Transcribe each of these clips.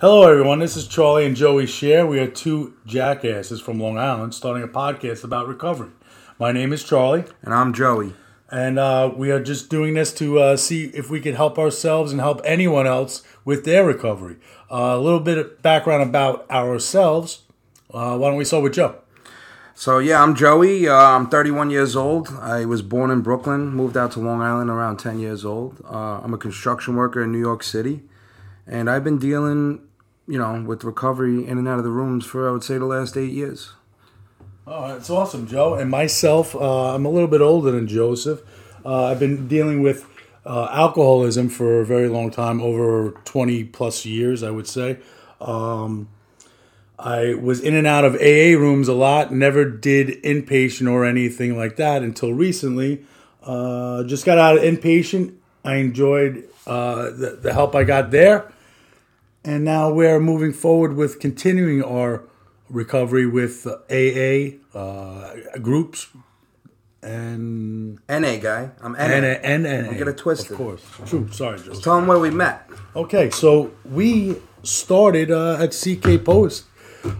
Hello, everyone. This is Charlie and Joey Share. We are two jackasses from Long Island starting a podcast about recovery. My name is Charlie, And I'm Joey. and uh, we are just doing this to uh, see if we can help ourselves and help anyone else with their recovery. Uh, a little bit of background about ourselves. Uh, why don't we start with Joe? So yeah, I'm Joey. Uh, I'm 31 years old. I was born in Brooklyn, moved out to Long Island around 10 years old. Uh, I'm a construction worker in New York City, and I've been dealing, you know, with recovery in and out of the rooms for I would say the last eight years. Oh, that's awesome, Joe. And myself, uh, I'm a little bit older than Joseph. Uh, I've been dealing with uh, alcoholism for a very long time, over 20 plus years, I would say. Um, I was in and out of AA rooms a lot, never did inpatient or anything like that until recently. Uh, just got out of inpatient. I enjoyed uh, the, the help I got there. And now we're moving forward with continuing our recovery with AA uh, groups and NA guy. I'm NA. and Don't get it twisted. Of course, true. Sorry, Joseph. Tell them where we met. Okay, so we started uh, at CK Post,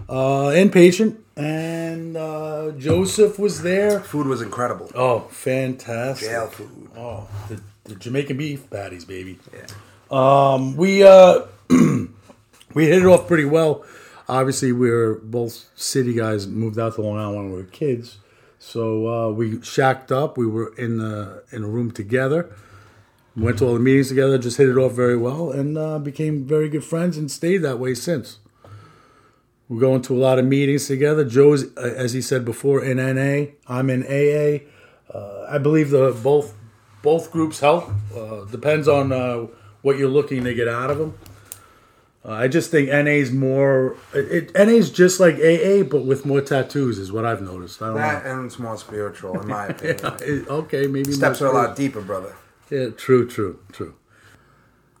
uh, inpatient, and uh, Joseph was there. Food was incredible. Oh, fantastic! Jail food. Oh, the, the Jamaican beef patties, baby. Yeah. Um, we uh, we hit it off pretty well. Obviously, we were both city guys. Moved out to Long Island when we were kids, so uh, we shacked up. We were in the in a room together. Went to all the meetings together. Just hit it off very well, and uh, became very good friends, and stayed that way since. We're going to a lot of meetings together. Joe's, uh, as he said before, in NA. I'm in AA. Uh, I believe the both both groups help. Uh, depends on what you're looking to get out of them. Uh, I just think NA's more. It, it, NA's just like AA, but with more tattoos, is what I've noticed. I don't That and it's more spiritual, in my opinion. know. It- okay, maybe Steps are a lot deeper, brother. yeah, true, true, true.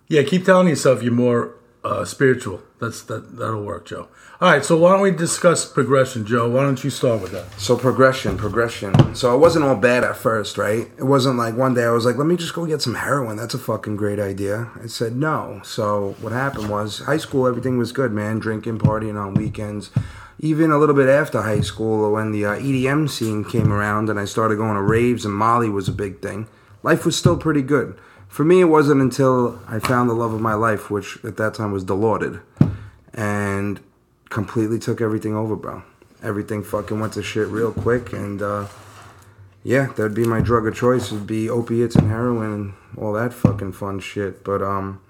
Yeah, keep telling yourself you're more uh, spiritual. That's that. That'll work, Joe. All right, so why don't we discuss progression, Joe? Why don't you start with that? So progression, progression. So it wasn't all bad at first, right? It wasn't like one day I was like, let me just go get some heroin. That's a fucking great idea. I said no. So what happened was high school, everything was good, man. Drinking, partying on weekends. Even a little bit after high school, when the uh, EDM scene came around and I started going to raves and Molly was a big thing, life was still pretty good. For me, it wasn't until I found the love of my life, which at that time was Dilaudid, and completely took everything over, bro. Everything fucking went to shit real quick, and uh, yeah, that'd be my drug of choice. Would be opiates and heroin and all that fucking fun shit. But um,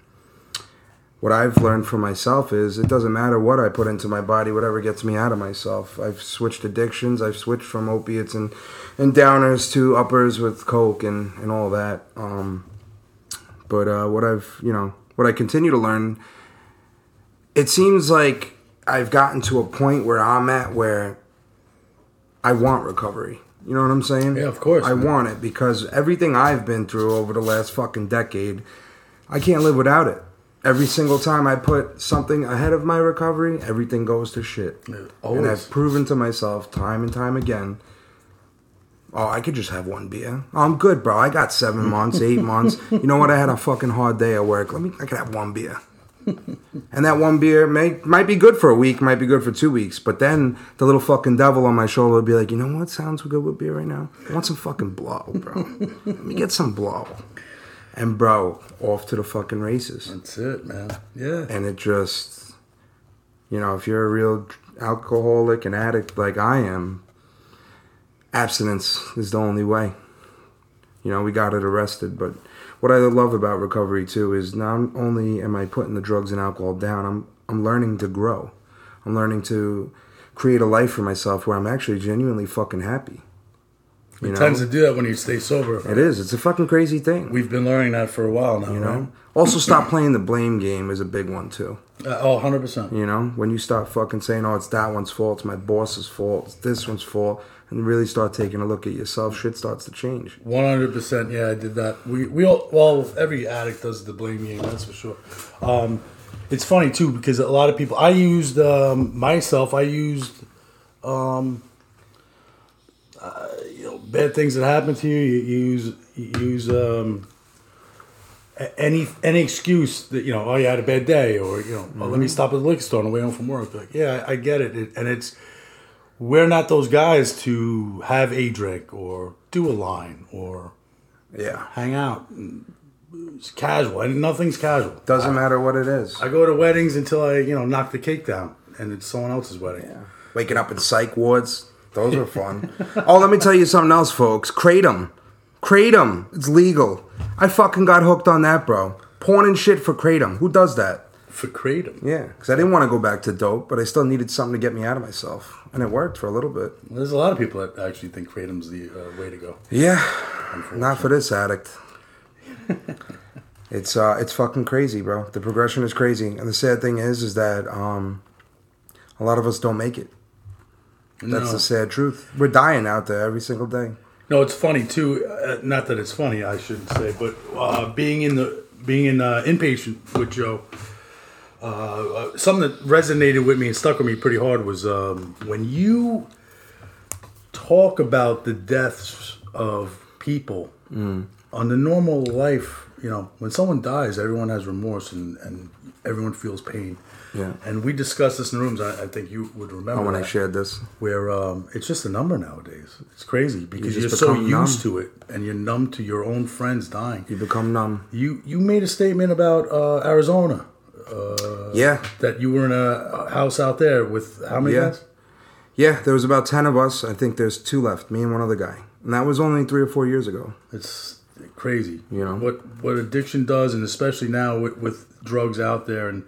what I've learned for myself is it doesn't matter what I put into my body, whatever gets me out of myself. I've switched addictions. I've switched from opiates and and downers to uppers with coke and and all that. Um, but uh, what I've you know what I continue to learn, it seems like I've gotten to a point where I'm at where I want recovery. You know what I'm saying? Yeah, of course, I man. want it because everything I've been through over the last fucking decade, I can't live without it. Every single time I put something ahead of my recovery, everything goes to shit. And. I've proven to myself time and time again. Oh, I could just have one beer. Oh, I'm good, bro. I got seven months, eight months. You know what? I had a fucking hard day at work. Let me. I could have one beer. And that one beer may might be good for a week, might be good for two weeks, but then the little fucking devil on my shoulder would be like, you know what sounds good with beer right now? I want some fucking blow, bro. Let me get some blow. And bro, off to the fucking races. That's it, man. Yeah. And it just, you know, if you're a real alcoholic and addict like I am, abstinence is the only way. You know, we got it arrested, but what I love about recovery too is not only am I putting the drugs and alcohol down, I'm I'm learning to grow. I'm learning to create a life for myself where I'm actually genuinely fucking happy. You It know? tends to do that when you stay sober. It is. It's a fucking crazy thing. We've been learning that for a while now, you right? know. Also, stop playing the blame game is a big one too. Uh, oh, 100%. You know, when you start fucking saying, "Oh, it's that one's fault, it's my boss's fault, it's this one's fault," and really start taking a look at yourself, shit starts to change. One hundred percent. Yeah, I did that. We we all well, every addict does the blame game. That's for sure. Um, it's funny too because a lot of people. I used um, myself. I used, um, uh, you know, bad things that happen to you. You use you use um, any any excuse that you know, oh, you had a bad day, or you know, oh, let Mm-hmm. me stop at the liquor store on the way home from work. Like, yeah, I, I get it. it, and it's we're not those guys to have a drink or do a line or Yeah. hang out. It's casual, and nothing's casual. Doesn't matter what it is. I go to weddings until I, you know, knock the cake down, and it's someone else's wedding. Waking up in psych wards. Those are fun. oh, let me tell you something else, folks. Kratom. Kratom. It's legal. I fucking got hooked on that, bro. Porn and shit for Kratom. Who does that? For kratom, Yeah, because I didn't want to go back to dope, but I still needed something to get me out of myself. And it worked for a little bit. there's a lot of people that actually think kratom's the uh, way to go. Yeah, not for this addict. it's uh, it's fucking crazy, bro. The progression is crazy, and the sad thing is, is that um, a lot of us don't make it. That's No. the sad truth. We're dying out there every single day. No, it's funny too. Uh, not that it's funny, I shouldn't say, but uh, being in the being in uh, inpatient with Joe, uh, something that resonated with me and stuck with me pretty hard was um, when you talk about the deaths of people on the normal life. You know, when someone dies, everyone has remorse and, and everyone feels pain. Yeah. And we discussed this in the rooms. I, I think you would remember Oh, when I shared this, where um, it's just a number nowadays. It's crazy because You are so become used numb. to it, and you're numb to your own friends dying. you become numb. You you made a statement about uh, Arizona Yeah, that you were in a house out there with how many Yeah. guys? yeah. There was about ten of us. I think there's two left. Me and one other guy, and that was only three or four years ago. It's crazy. You know? what what addiction does, and especially now with, with drugs out there. And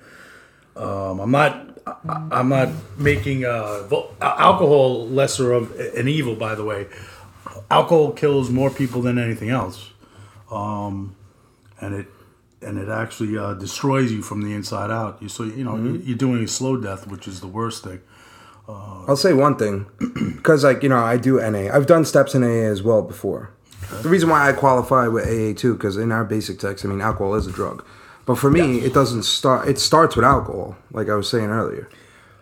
um, I'm not I- I'm not making uh, alcohol lesser of an evil. By the way, alcohol kills more people than anything else, um, and it and it actually uh, destroys you from the inside out. You so you know Mm-hmm. you're doing a slow death, which is the worst thing. I'll say one thing, because like you know, I do NA. I've done steps in AA as well before. The reason why I qualify with AA too, because in our basic text, I mean, alcohol is a drug, but for me, it doesn't start. It starts with alcohol, like I was saying earlier.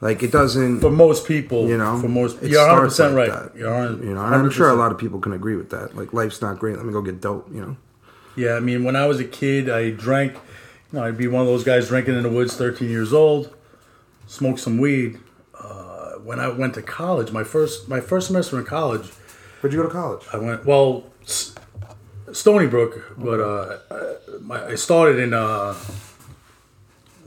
Like it doesn't, For most people, you know. for most, it you're 100 percent like right. that. You're 100, You know, and I'm sure a lot of people can agree with that. Like life's not great. Let me go get dope. You know. Yeah, I mean, when I was a kid, I drank. You know, I'd be one of those guys drinking in the woods, 13 years old, smoke some weed. Uh, when I went to college, my first my first semester in college, Where'd you go to college? I went well, S- Stony Brook, but uh, I, my, I started in uh,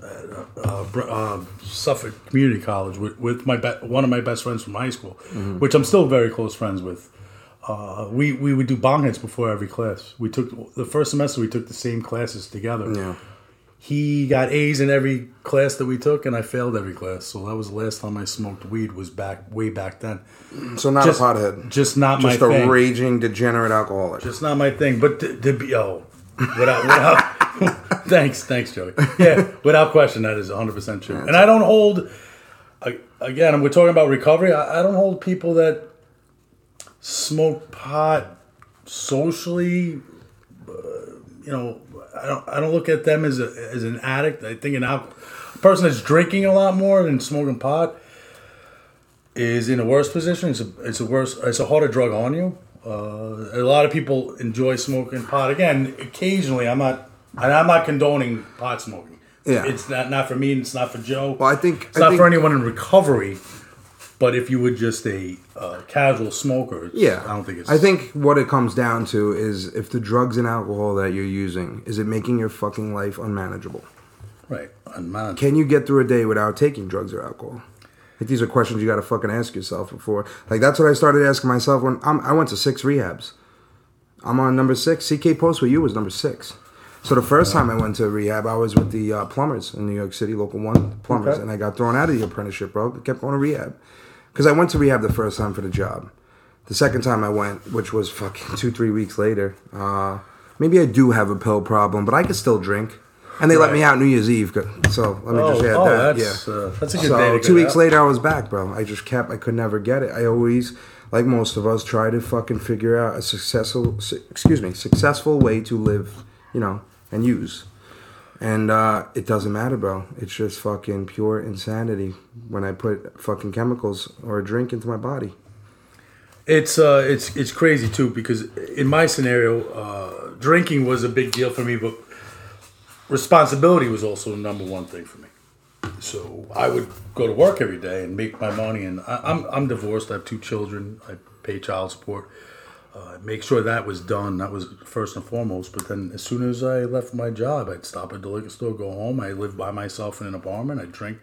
uh, uh, uh, Suffolk Community College with, with my be- one of my best friends from high school, which I'm still very close friends with. Uh, we we would do bong hits before every class. We took the first semester. We took the same classes together. Yeah. He got A's in every class that we took, and I failed every class. So that was the last time I smoked weed. Was back way back then. So not Just a pothead. Just not Just my a thing. raging degenerate alcoholic. Just not my thing. But to, to be oh, without without thanks thanks Joey. Yeah, without question, that is 100 percent true. And I don't hold again. We're talking about recovery. I, I don't hold people that smoke pot socially. Uh, you know, I don't. I don't look at them as a, as an addict. I think an al- a person that's drinking a lot more than smoking pot is in a worse position. It's a it's a worse. It's a harder drug on you. Uh, a lot of people enjoy smoking pot. Again, occasionally, I'm not. And I'm not condoning pot smoking. Yeah. it's not not for me. and It's not for Joe. Well, I think it's I not think, for anyone in recovery. But if you were just a uh, casual smoker, Yeah, I don't think it's. I think what it comes down to is if the drugs and alcohol that you're using is it making your fucking life unmanageable. right. unmanageable. Can you get through a day without taking drugs or alcohol? Like these are questions you got to fucking ask yourself before. Like that's what I started asking myself when I'm, I went to six rehabs. I'm on number six. CK Post with you was number six. So the first time I went to rehab, I was with the uh, plumbers in New York City, local one plumbers, Okay. and I got thrown out of the apprenticeship, bro. I kept going to rehab because I went to rehab the first time for the job. The second time I went, which was fucking two, three weeks later, uh, maybe I do have a pill problem, but I could still drink. And they let me out New Year's Eve, so let me Oh, just add oh, that. that's, yeah, uh, that's a good so day to two weeks out. later, I was back, bro. I just kept. I could never get it. I always, like most of us, try to fucking figure out a successful, su- excuse me, successful way to live, you know, and use. And uh, it doesn't matter, bro. It's just fucking pure insanity when I put fucking chemicals or a drink into my body. It's uh, it's it's crazy too because in my scenario, uh, drinking was a big deal for me. But responsibility was also the number one thing for me. So I would go to work every day and make my money. And I, I'm I'm divorced. I have two children. I pay child support. Uh, make sure that was done. That was first and foremost. But then, as soon as I left my job, I'd stop at the liquor store, go home. I lived by myself in an apartment. I'd drink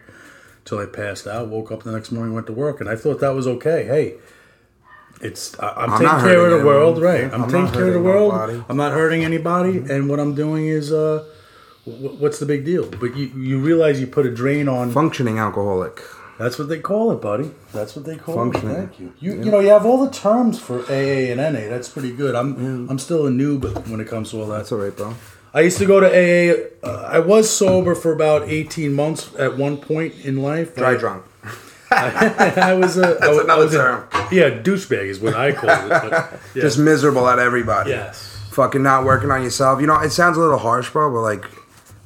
till I passed out. Woke up the next morning, went to work, and I thought that was okay. Hey, it's I, I'm, I'm taking care of the world, anyone. right? I'm, I'm taking care of the world. nobody. I'm not hurting anybody, and what I'm doing is uh, wh- what's the big deal? But you you realize you put a drain on. Functioning alcoholic. That's what they call it, buddy. That's what they call Functioning. it. Thank you. You you know you have all the terms for AA and NA. That's pretty good. I'm I'm still a noob when it comes to all that. That's all right, bro. I used to go to AA. Uh, I was sober for about 18 months at one point in life. Dry I, drunk. I was a. That's I, was- I another was a- term. yeah, douchebag is what I call it. But, yeah. Just miserable at everybody. yes. Fucking not working on yourself. You know, it sounds a little harsh, bro, but like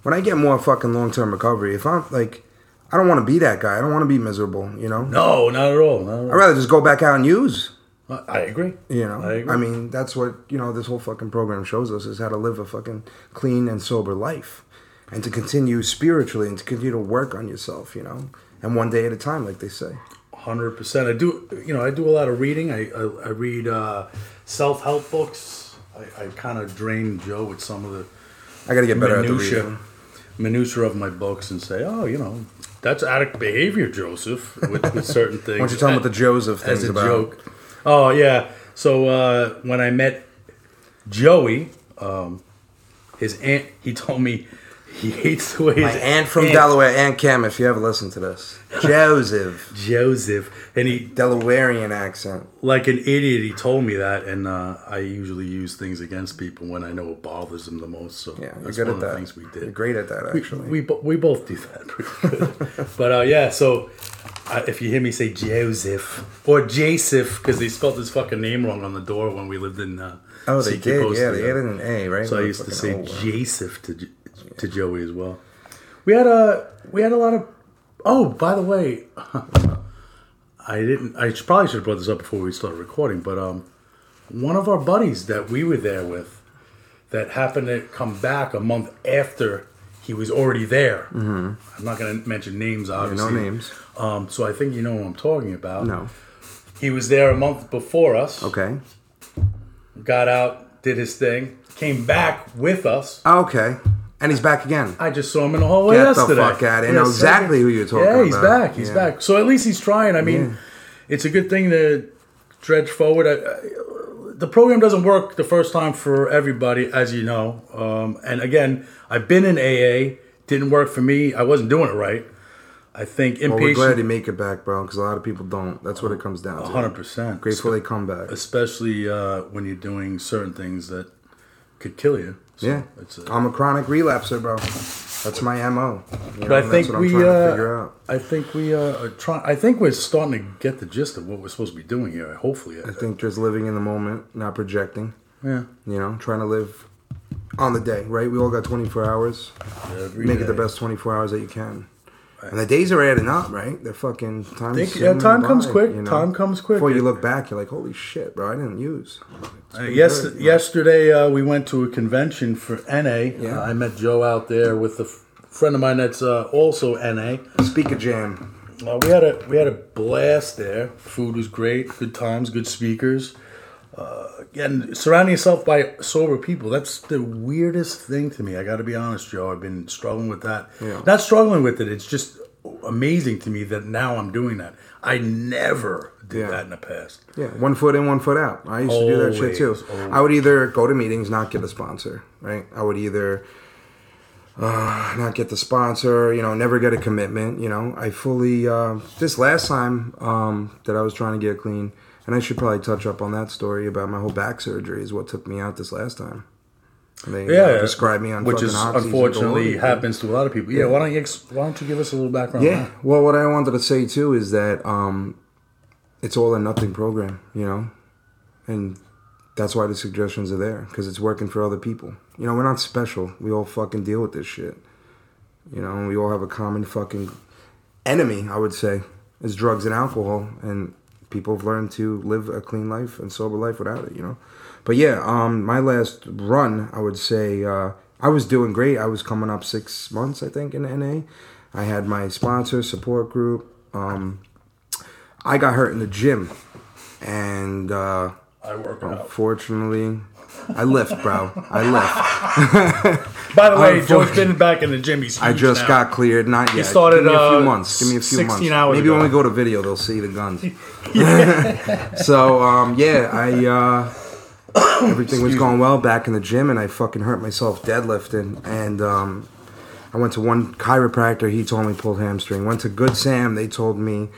when I get more fucking long term recovery, if I'm like, I don't want to be that guy. I don't want to be miserable. You know. No, not at all. Not at I'd rather just go back out and use. I agree. You know, I agree. I mean, that's what you know. This whole fucking program shows us is how to live a fucking clean and sober life, and to continue spiritually and to continue to work on yourself. You know, and one day at a time, like they say. Hundred percent. I do. You know, I do a lot of reading. I I, I read uh, self help books. I, I kind of drain Joe with some of the I got to get better at the minutia, reading. minutia of my books and say, oh, you know, that's addict behavior, Joseph, with, with certain things. Why don't you tell them what the Joseph thing's as a about? joke. Oh yeah. So uh, when I met Joey, um, his aunt, he told me he hates the way his aunt from Delaware, Aunt Kim, if you ever listen to this, Joseph, Joseph, and he Delawarean accent. like an idiot. He told me that, and uh, I usually use things against people when I know it bothers them the most. So Yeah, you're that's good one at of that. the things we did. You're great at that, actually. We, bo- we both do that pretty good. but uh, yeah, so uh, if you hear me say Joseph or Joseph, because they spelled his fucking name wrong on the door when we lived in. Uh, oh, they did. Yeah, they added an A, right? So I used to say. Joseph to to Joey as well. We had a we had a lot of. Oh, by the way, I didn't. I probably should have brought this up before we started recording. But um, one of our buddies that we were there with, that happened to come back a month after he was already there. Mm-hmm. I'm not going to mention names, obviously. No names. Um, so I think you know what I'm talking about. No. He was there a month before us. Okay. Got out, did his thing, came back with us. Okay. And he's back again. I just saw him in the hallway Get the fuck here. I know exactly who you're talking about. Yeah, he's about. back. He's Yeah. back. So at least he's trying. I mean, Yeah. it's a good thing to dredge forward. I, I, the program doesn't work the first time for everybody, as you know. Um, and again, I've been in AA. Didn't work for me. I wasn't doing it right. I think Well, we're glad impatient. you make it back, bro, because a lot of people don't. That's what it comes down to. Hundred percent. Grateful they come back. especially uh, when you're doing certain things that could kill you. So Yeah. it's a, I'm a chronic relapser, bro. That's my MO. You know, But I think that's what I'm we, trying uh. I think we uh, are trying. I think we're starting to get the gist of what we're supposed to be doing here. Hopefully, I think just living in the moment, not projecting. yeah. You know, trying to live on the day, right? We all got 24 hours. Every Make it the best 24 hours that you can. And the days are adding up, right? They're fucking time. Think- yeah, time comes quick. Time comes quick. Before you look back, you're like, "Holy shit, bro! I didn't use." Uh, yes, good, yesterday uh, we went to a convention for NA. Yeah. Uh, I met Joe out there with a f- friend of mine that's uh, also NA. Speaker jam. Uh, we had a we had a blast there. Food was great. Good times. Good speakers. Uh, again, surrounding yourself by sober people. That's the weirdest thing to me. I got to be honest, Joe. I've been struggling with that. Yeah. Not struggling with it. It's just amazing to me that now I'm doing that. I never did Yeah. that in the past. Yeah, one foot in, one foot out. I used to do that shit too. Always, always. I would either go to meetings, not get a sponsor, right? I would either uh, not get the sponsor, you know, never get a commitment. You know, I fully uh, this last time um, that I was trying to get clean, and I should probably touch up on that story about my whole back surgery is what took me out this last time. They Yeah, uh, me on which is unfortunately happens to a lot of people. Yeah, why don't you ex- why don't you give us a little background? on Yeah. that? Well, what I wanted to say too is that um, it's all or nothing program, you know, and that's why the suggestions are there because it's working for other people. You know, we're not special. We all fucking deal with this shit. You know, we all have a common fucking enemy. I would say is drugs and alcohol, and people have learned to live a clean life and sober life without it. You know, but yeah, um, my last run, I would say, uh, I was doing great. I was coming up six months, I think, in NA. I had my sponsor support group. Um, I got hurt in the gym, and uh, I work out. unfortunately, I lift, bro. I lift. By the way, Unfor- Joe's been back in the gym. He's I just now. got cleared. Not yet. He started, Give me a few uh, months. Give me a few 16 months. hours Maybe ago. when we go to video, they'll see the guns. so um, yeah, I uh, everything was going well back in the gym, and I fucking hurt myself deadlifting, and um, I went to one chiropractor. He told me pulled hamstring. Went to Good Sam. They told me.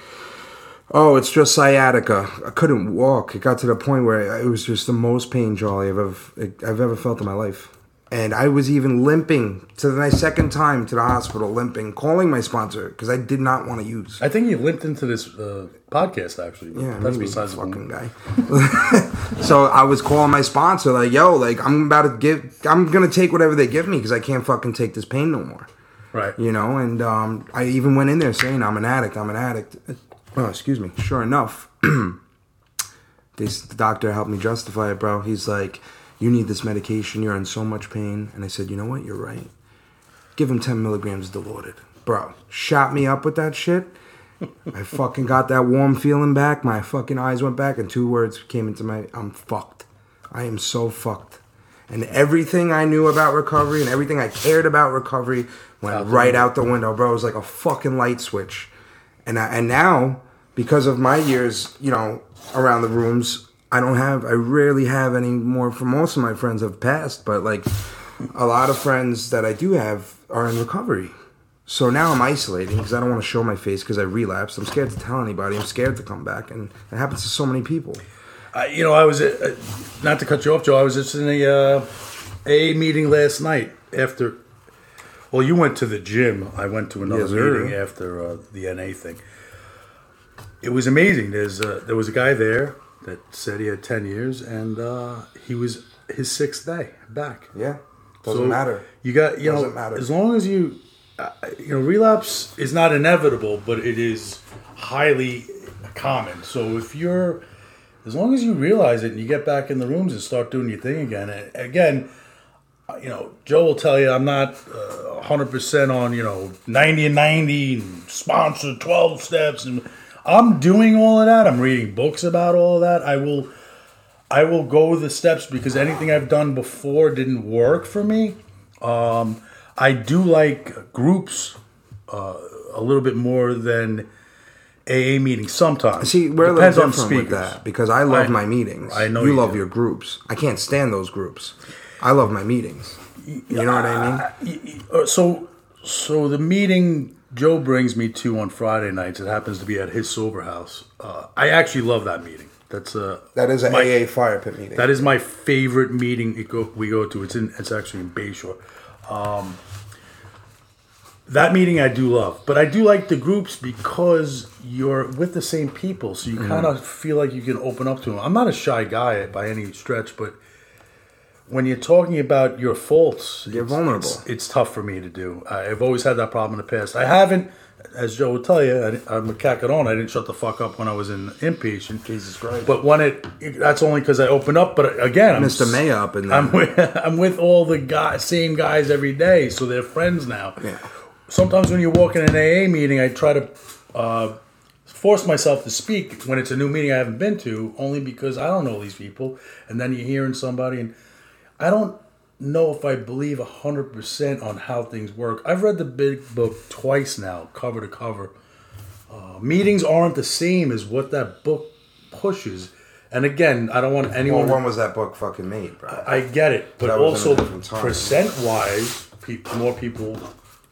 Oh, it's just sciatica. I couldn't walk. It got to the point where it was just the most pain, Jolly, I've ever I've ever felt in my life. And I was even limping to my second time to the hospital, limping, calling my sponsor because I did not want to use. I think he limped into this uh, podcast actually. Yeah, that's besides the fucking guy. so I was calling my sponsor like, "Yo, like I'm about to give, I'm gonna take whatever they give me because I can't fucking take this pain no more." Right. you know and um, i even went in there saying i'm an addict i'm an addict oh excuse me sure enough this the doctor helped me justify it bro he's like you need this medication you're in so much pain. And i said you know what? You're right. Give him 10 milligrams Dilaudid bro shot me up with that shit. I fucking got that warm feeling back. My fucking eyes went back and two words came into my i'm fucked. I am so fucked. And everything I knew about recovery and everything I cared about recovery went Out right window. out the window, bro. It was like a fucking light switch. And I, and now, because of my years, you know, around the rooms, I don't have, I rarely have any more. For most of my friends have passed, but like a lot of friends that I do have are in recovery. So now I'm isolating because I don't want to show my face because I relapsed. I'm scared to tell anybody. I'm scared to come back, and it happens to so many people. I, you know, I was at, uh, not to cut you off, Joe. I was just in a uh, a meeting last night after. Well, you went to the gym. I went to another Yes, sir. meeting after uh, the NA thing. It was amazing. There's uh, there was a guy there that said he had ten years, and uh, he was his sixth day back. Yeah, doesn't So matter. You got you know Doesn't matter. as long as you uh, you know relapse is not inevitable, but it is highly common. So if you're as long as you realize it and you get back in the rooms and start doing your thing again, and again, you know, Joe will tell you I'm not uh, 100% on, you know, 90 and 90 and sponsor 12 steps and I'm doing all of that. I'm reading books about all of that. I will I will go the steps because anything I've done before didn't work for me. Um, I do like groups uh, a little bit more than AA meetings sometimes. See, we're Depends a on little different with that because I love I- my meetings. I know you you love do. your groups. I can't stand those groups. I love my meetings. You know what I mean? Uh, so so the meeting Joe brings me to on Friday nights. It happens to be at his sober house. Uh, I actually love that meeting. That's uh That is an my- AA fire pit meeting. That is my favorite meeting it go, we go to. It's in it's actually in Bayshore. Um, that meeting I do love, but I do like the groups because you're with the same people, so you Mm-hmm. kind of feel like you can open up to them. I'm not a shy guy by any stretch, but when you're talking about your faults, You're it's- vulnerable. It's, it's tough for me to do. I've always had that problem in the past. I haven't, as Joe would tell you, I, I'm a cacadon. I didn't shut the fuck up when I was in inpatient. Jesus Christ. But when it, that's only because I opened up. But again, I'm Mr. May up there. I'm with I'm with all the guys, same guys every day, so they're friends now. Yeah. Sometimes when you walk in an AA meeting, I try to uh, force myself to speak when it's a new meeting I haven't been to, only because I don't know these people. And then you're hearing somebody, and I don't know if I believe hundred percent on how things work. I've read the big book twice now, cover to cover. Uh, meetings aren't the same as what that book pushes. And again, I don't want anyone. well, when was that book fucking made, bro? I get it, but also a different time. percent wise, people, more people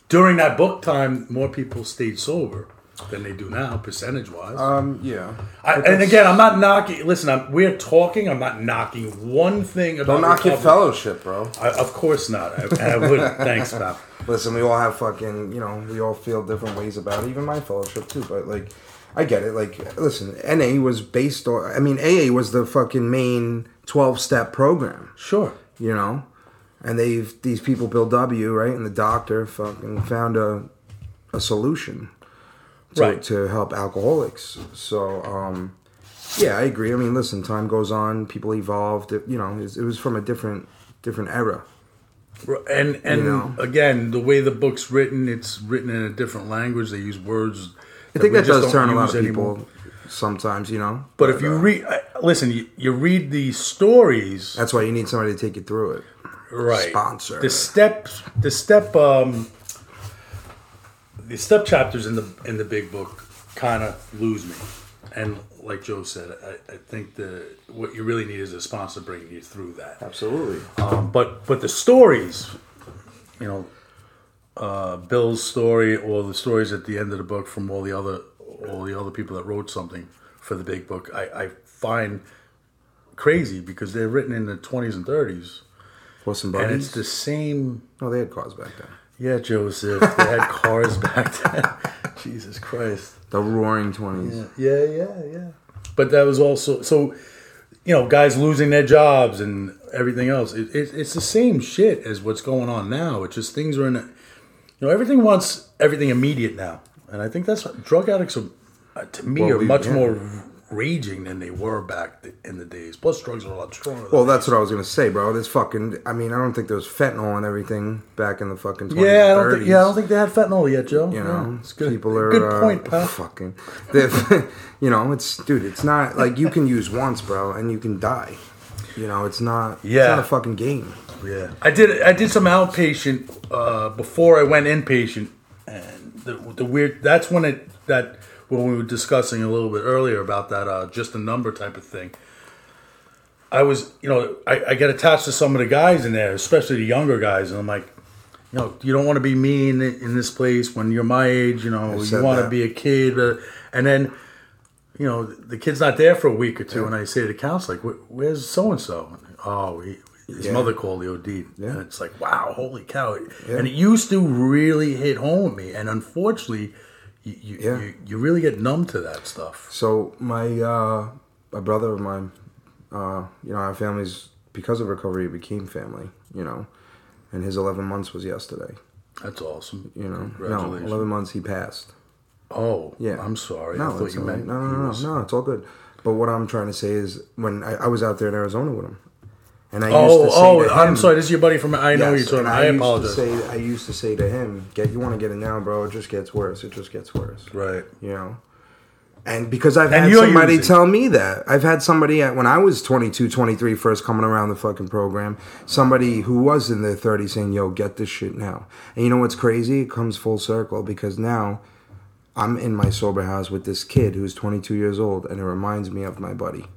during that book time, more people stayed sober than they do now, percentage wise. Um, yeah. I, and again, I'm not knocking. Listen, I'm, we're talking. I'm not knocking one thing about. Don't knock your fellowship, bro. I, of course not. I, and I wouldn't. Thanks, pal. Listen, we all have fucking, you know, we all feel different ways about it. Even my fellowship too. But like, I get it. Like, listen, NA was based on. I mean, AA was the fucking main twelve step program. Sure. You know, and they've these people, Bill W. Right, and the doctor fucking found a a solution to, Right. to help alcoholics. So, um, yeah, I agree. I mean, listen, time goes on, people evolved. It, you know, it was, it was from a different different era. And and know? again, the way the book's written, it's written in a different language. They use words. I think that just does turn a lot of anymore. people sometimes, you know. But if you uh, read, listen, you, you read these stories, that's why you need somebody to take you through it. right? sponsor. the step, the step, um, the step chapters in the in the big book kind of lose me. And like Joe said, I, I think the what you really need is a sponsor bringing you through that. Absolutely. Um, but but the stories, you know, uh, Bill's story or the stories at the end of the book from all the other all the other people that wrote something for the big book, I, I find crazy because they're written in the twenties and thirties, Horse and and it's the same. Oh, they had cars back then. Yeah, Joseph, they had cars back then. Jesus Christ. The Roaring Twenties. Yeah, yeah, yeah. But that was also so. You know, guys losing their jobs and everything else. It, it, it's the same shit as what's going on now. It's just things are in. A, you know, everything wants everything immediate now, and I think that's what drug addicts are. Uh, to me, Well, are we- much yeah. more raging than they were back in the days. Plus, drugs are a lot stronger. Well, that's what I was gonna say, bro. This fucking. I mean, I don't think there was fentanyl and everything back in the fucking 20s Yeah, I don't 30s. think. Yeah, I don't think they had fentanyl yet, Joe. You Yeah, know, it's good. people are good uh, point, pal. Fucking, you know, it's dude. It's not like you can use once, bro, and you can die. You know, it's not. Yeah, It's Yeah. not a fucking game. Yeah, I did. I did some outpatient uh, before I went inpatient, and the, the weird. That's when it that when we were discussing a little bit earlier about that uh, just a number type of thing. I was, you know, I, I get attached to some of the guys in there, especially the younger guys, and I'm like, you know, you don't want to be me in, this place when you're my age. You know, you want to be a kid, uh, and then. You know, the kid's not there for a week or two, and I say to the counselor, like, "Where's so and so?" Oh, he, his Yeah. mother called the OD. Yeah. And it's like, wow, holy cow. Yeah. And it used to really hit home with me. And unfortunately, you, you, Yeah. you, you really get numb to that stuff. So my uh, a brother of mine, uh, you know, our families because of recovery became family. You know, and his 11 months was yesterday. That's awesome. You know, no, 11 months he passed. Oh, Yeah. I'm sorry. No, I thought you right. meant no, no, no, was- no, it's all good. But what I'm trying to say is when I, I was out there in Arizona with him, and I Oh, used to oh, oh, say oh, to I'm sorry. This is your buddy from. I know Yes, you're talking. and I, used apologize. To say, I used to say to him, "Get you want to get it now, bro? It just gets worse. It just gets worse." right. You know. And because I've And had somebody using- tell me that. I've had somebody at, when I was 22, 23, first coming around the fucking program, somebody who was in their 30s saying, yo, get this shit now. And you know what's crazy? It comes full circle because now I'm in my sober house with this kid who's 22 years old and it reminds me of my buddy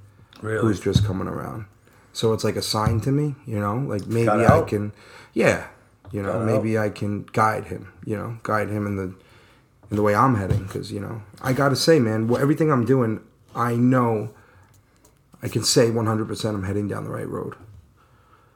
Really? who's just coming around. So it's like a sign to me, you know, like maybe Gotta I help. can, yeah, you know, Gotta maybe I can guide him, you know, guide him in the in the way I'm heading. Because you know, I gotta say, man, well, everything I'm doing, I know I can say 100 percent I'm heading down the right road.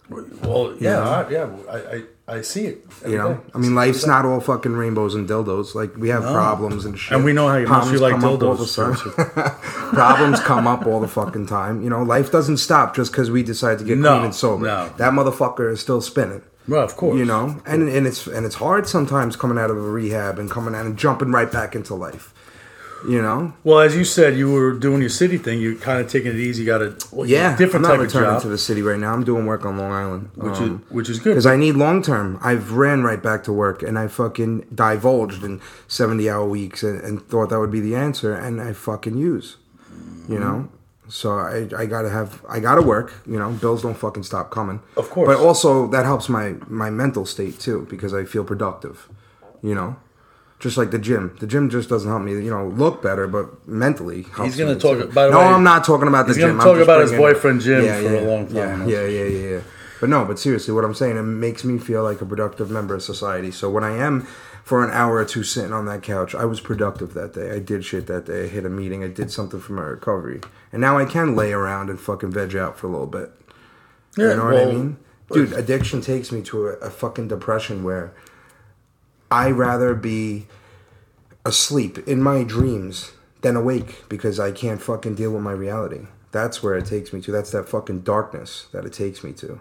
Well, yeah, I, yeah. I, I, I see it. every You know, day. I mean, life's not all fucking rainbows and dildos. Like we have problems and shit. And we know how much Problems you like come up all the dildos, problems come up all the fucking time. You know, life doesn't stop just because we decide to get No, clean and sober. no. That motherfucker is still spinning. Well, of course. You know, and and it's and it's hard sometimes coming out of a rehab and coming out and jumping right back into life. You know, Well, as you said, you were doing your city thing. You're kind of taking it easy. You Got a well, yeah. different I'm not type of returning job, to the city right now. I'm doing work on Long Island, which Um, is which is good. because I need long term. I've ran right back to work and I fucking divulged in 70 hour weeks and, and thought that would be the answer and I fucking use, you know? So I, I gotta have, I gotta work, you know, bills don't fucking stop coming. Of course. But also that helps my, my mental state too because I feel productive, you know? Just like the gym. The gym just doesn't help me, you know, look better, but mentally helps He's gonna me, talk- by the no, way, I'm not talking about the he's gonna gym. I'm talk just about his bringing- boyfriend, Jim, for a long time. Yeah, yeah, yeah, yeah, yeah. But no, but seriously, what I'm saying, it makes me feel like a productive member of society. So when I am for an hour or two sitting on that couch, I was productive that day. I did shit that day. I hit a meeting. I did something for my recovery. And now I can lay around and fucking veg out for a little bit. Yeah, you know what well, I mean? Dude, addiction takes me to a, a fucking depression where I rather be asleep in my dreams than awake because I can't fucking deal with my reality. That's where it takes me to. That's that fucking darkness that it takes me to.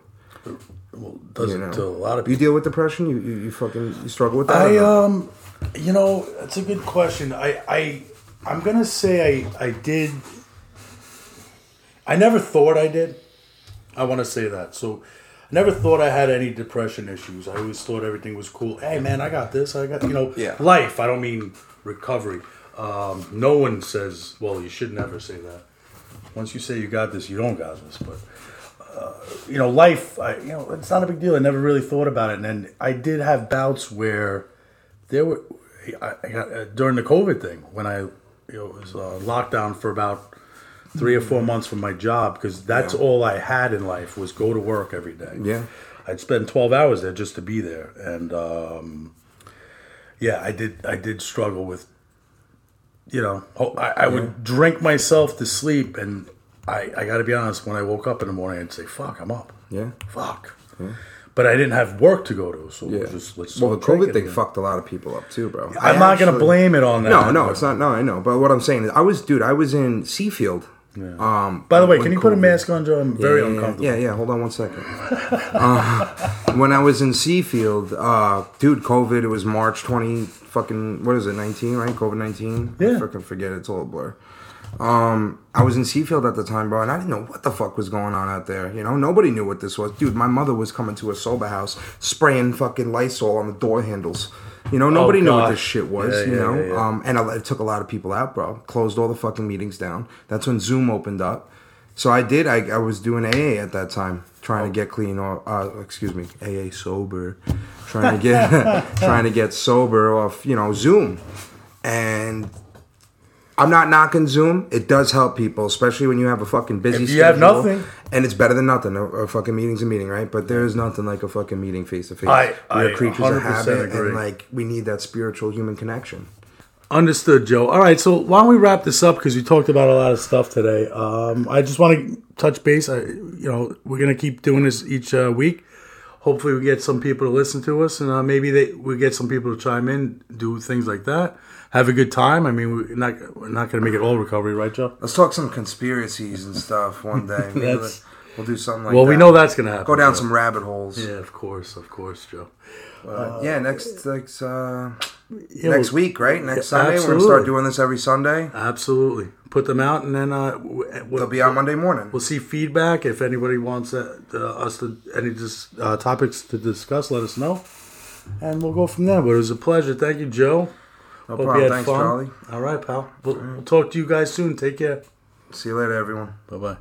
Well, does You it know, to a lot of you people. deal with depression. You you, you fucking you struggle with that. I um, you know, that's a good question. I I I'm gonna say I I did. I never thought I did. I want to say that. So, never thought I had any depression issues. I always thought everything was cool. Hey man, I got this. I got you know Yeah. life. I don't mean recovery. Um, no one says. Well, you should never say that. Once you say you got this, you don't got this. But uh, you know, life. I, you know, it's not a big deal. I never really thought about it, and then I did have bouts where there were I, I got, uh, during the COVID thing when I you know was uh, locked down for about three or four months from my job because that's Yeah. all I had in life was go to work every day. Yeah. I'd spend twelve hours there just to be there, and um, yeah, I did. I did struggle with, you know, I, I would drink myself to sleep, and I, I got to be honest. When I woke up in the morning, I'd say, "Fuck, I'm up." Yeah. Fuck. But I didn't have work to go to, so Yeah. just let's. well, the COVID thing fucked a lot of people up too, bro. I'm I not gonna blame it on that. No, no, it's not. No, I know. But what I'm saying is, I was, dude, I was in Seafield. Um, By the way, can you put a mask on, Joe? I'm very yeah, yeah, uncomfortable. Yeah, yeah. Hold on one second. uh, when I was in Seafield, uh, dude, COVID. It was March twenty fucking what is it? Nineteen, right? COVID nineteen. Yeah. I fucking forget. It's all a blur. Um, I was in Seafield at the time, bro, and I didn't know what the fuck was going on out there. You know, nobody knew what this was, dude. My mother was coming to a sober house, spraying fucking Lysol on the door handles. You know, nobody knew what Oh, this shit was. Yeah, you yeah, know, yeah, um, and I- it took a lot of people out, bro. Closed all the fucking meetings down. That's when Zoom opened up. So I did. I, I was doing AA at that time, trying to get clean. Or uh, excuse me, AA sober, trying to get trying to get sober off you know Zoom, and I'm not knocking Zoom. It does help people, especially when you have a fucking busy. If you have schedule. nothing. and it's better than nothing. A, a fucking meeting's a meeting, right? But there is nothing like a fucking meeting face to face. I- We're creatures of 100% habit, agree. and like we need that spiritual human connection. Understood, Joe. All right, so why don't we wrap this up because we talked about a lot of stuff today. Um, I just want to touch base. I, you know, we're gonna keep doing this each uh, week. Hopefully, we get some people to listen to us, and uh, maybe they we get some people to chime in, do things like that. Have a good time. I mean, we're not we're not gonna make it all recovery, right, Joe? Let's talk some conspiracies and stuff one day. That's- we'll do something like that. well, that. we know that's gonna happen. Go down Joe. some rabbit holes. Yeah, of course, of course, Joe. Uh, yeah, next next uh, Yeah, next well, week, right? Next Yeah, Sunday, we're gonna start doing this every Sunday. Absolutely, put them out, and then uh, w- w- They'll be out Monday morning. We'll see feedback. If anybody wants uh, uh, us to any dis- uh, topics to discuss, let us know, and we'll go from there. But it was a pleasure. Thank you, Joe. No Hope you had Thanks, fun. Charlie. All right, pal. We'll, we'll talk to you guys soon. Take care. See you later, everyone. Bye bye.